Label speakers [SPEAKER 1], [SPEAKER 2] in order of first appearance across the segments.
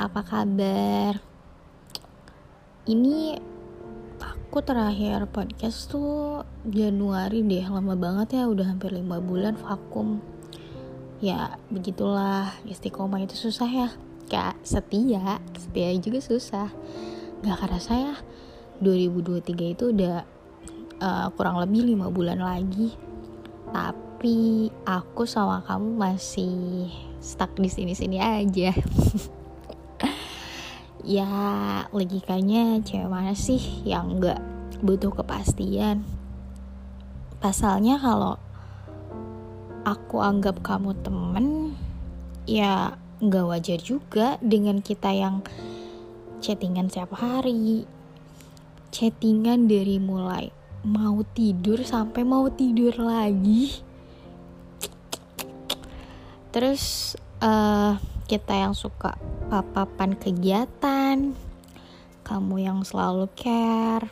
[SPEAKER 1] apa kabar? Ini aku terakhir podcast tuh Januari deh, lama banget ya, udah hampir 5 bulan vakum. Ya, begitulah, istiqomah itu susah ya. Kayak setia, setia juga susah. Gak kerasa ya, 2023 itu udah uh, kurang lebih 5 bulan lagi. Tapi aku sama kamu masih stuck di sini-sini aja. ya logikanya cewek mana sih yang nggak butuh kepastian? Pasalnya kalau aku anggap kamu temen ya nggak wajar juga dengan kita yang chattingan setiap hari. Chattingan dari mulai mau tidur sampai mau tidur lagi. Terus uh, kita yang suka papapan kegiatan, kamu yang selalu care.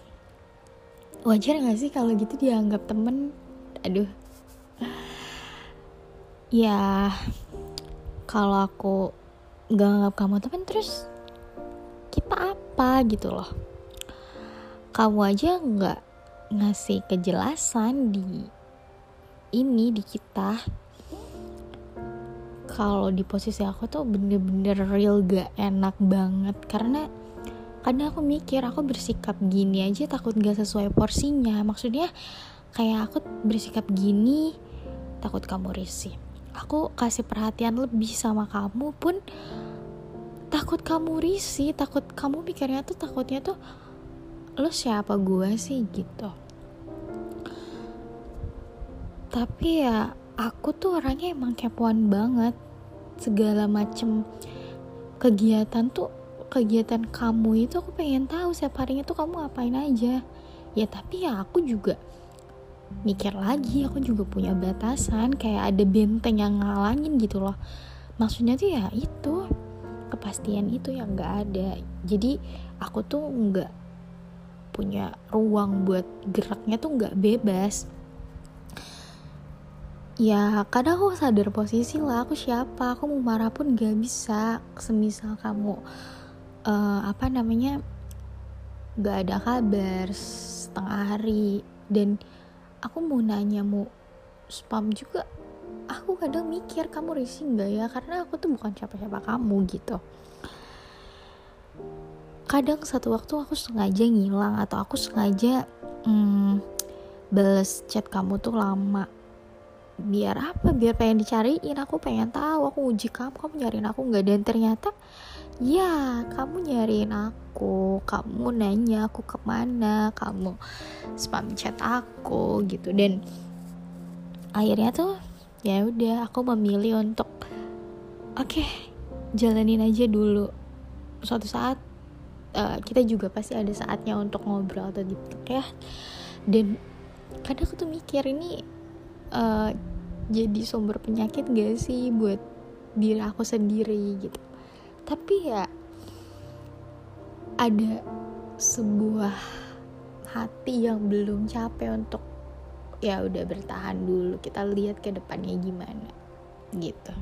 [SPEAKER 1] Wajar gak sih kalau gitu dianggap temen? Aduh. Ya, kalau aku gak anggap kamu temen terus kita apa gitu loh. Kamu aja gak ngasih kejelasan di ini di kita kalau di posisi aku tuh bener-bener real gak enak banget. Karena kadang aku mikir aku bersikap gini aja takut gak sesuai porsinya. Maksudnya kayak aku bersikap gini takut kamu risih. Aku kasih perhatian lebih sama kamu pun takut kamu risih takut kamu mikirnya tuh takutnya tuh lo siapa gue sih? gitu. Tapi ya aku tuh orangnya emang kepoan banget. Segala macem kegiatan tuh kegiatan kamu itu aku pengen tahu setiap harinya tuh kamu ngapain aja. Ya tapi ya aku juga mikir lagi aku juga punya batasan kayak ada benteng yang ngalangin gitu loh. Maksudnya tuh ya itu kepastian itu yang gak ada. Jadi aku tuh nggak punya ruang buat geraknya tuh nggak bebas ya kadang aku sadar posisi lah aku siapa aku mau marah pun gak bisa semisal kamu uh, apa namanya gak ada kabar setengah hari dan aku mau nanya mau spam juga aku kadang mikir kamu risih gak ya? Karena aku tuh bukan siapa-siapa kamu gitu. Kadang satu waktu aku sengaja ngilang atau aku sengaja hmm, bales chat kamu tuh lama biar apa? Biar pengen dicariin. Aku pengen tahu. Aku uji kamu. Kamu nyariin aku nggak? Dan ternyata ya kamu nyariin aku. Kamu nanya aku ke mana? Kamu spam chat aku gitu. Dan akhirnya tuh ya udah aku memilih untuk oke okay, jalanin aja dulu. Suatu saat uh, kita juga pasti ada saatnya untuk ngobrol atau gitu ya. Dan kadang aku tuh mikir ini uh, jadi sumber penyakit gak sih buat diri aku sendiri gitu. Tapi ya ada sebuah hati yang belum capek untuk ya udah bertahan dulu kita lihat ke depannya gimana gitu